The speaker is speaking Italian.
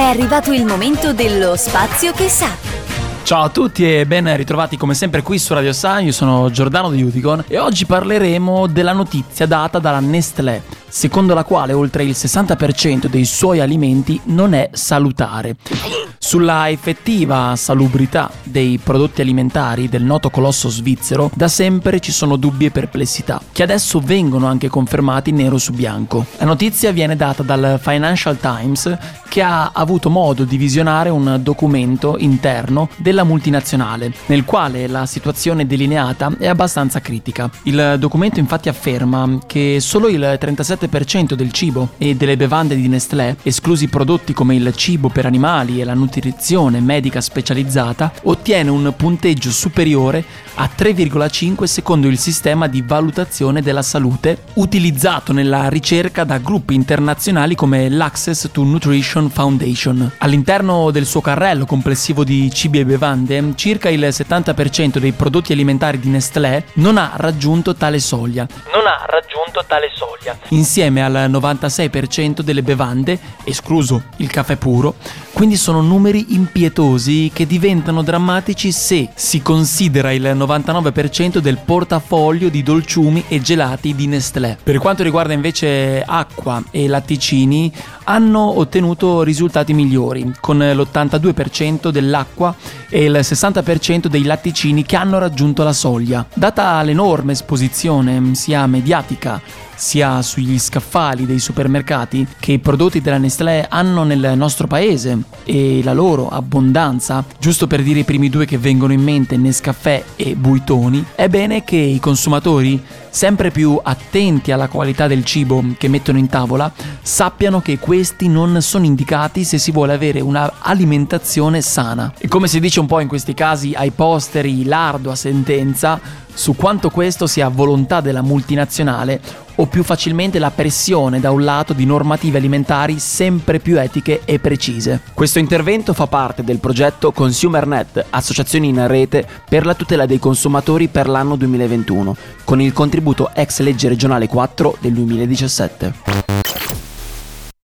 È arrivato il momento dello spazio che sa. Ciao a tutti e ben ritrovati come sempre qui su Radio Sun, io sono Giordano di Uticon e oggi parleremo della notizia data dalla Nestlé, secondo la quale oltre il 60% dei suoi alimenti non è salutare. Sulla effettiva salubrità dei prodotti alimentari del noto colosso svizzero da sempre ci sono dubbi e perplessità, che adesso vengono anche confermati nero su bianco. La notizia viene data dal Financial Times che ha avuto modo di visionare un documento interno della multinazionale, nel quale la situazione delineata è abbastanza critica. Il documento infatti afferma che solo il 37% del cibo e delle bevande di Nestlé, esclusi prodotti come il cibo per animali e la nutrizione, medica specializzata ottiene un punteggio superiore a 3,5 secondo il sistema di valutazione della salute utilizzato nella ricerca da gruppi internazionali come l'Access to Nutrition Foundation. All'interno del suo carrello complessivo di cibi e bevande, circa il 70% dei prodotti alimentari di Nestlé non ha raggiunto tale soglia. Non ha raggiunto tale soglia. Insieme al 96% delle bevande, escluso il caffè puro, quindi sono numeri impietosi che diventano drammatici se si considera il 99% del portafoglio di dolciumi e gelati di Nestlé. Per quanto riguarda invece acqua e latticini, hanno ottenuto risultati migliori, con l'82% dell'acqua e il 60% dei latticini che hanno raggiunto la soglia. Data l'enorme esposizione sia mediatica sia sugli scaffali dei supermercati che i prodotti della Nestlé hanno nel nostro paese e la loro abbondanza, giusto per dire i primi due che vengono in mente Nescafè e Buitoni, è bene che i consumatori, sempre più attenti alla qualità del cibo che mettono in tavola, sappiano che questi non sono indicati se si vuole avere una alimentazione sana. E come si dice un po' in questi casi ai posteri l'ardua sentenza, su quanto questo sia volontà della multinazionale o più facilmente la pressione da un lato di normative alimentari sempre più etiche e precise. Questo intervento fa parte del progetto ConsumerNet, associazioni in rete per la tutela dei consumatori per l'anno 2021, con il contributo ex legge regionale 4 del 2017.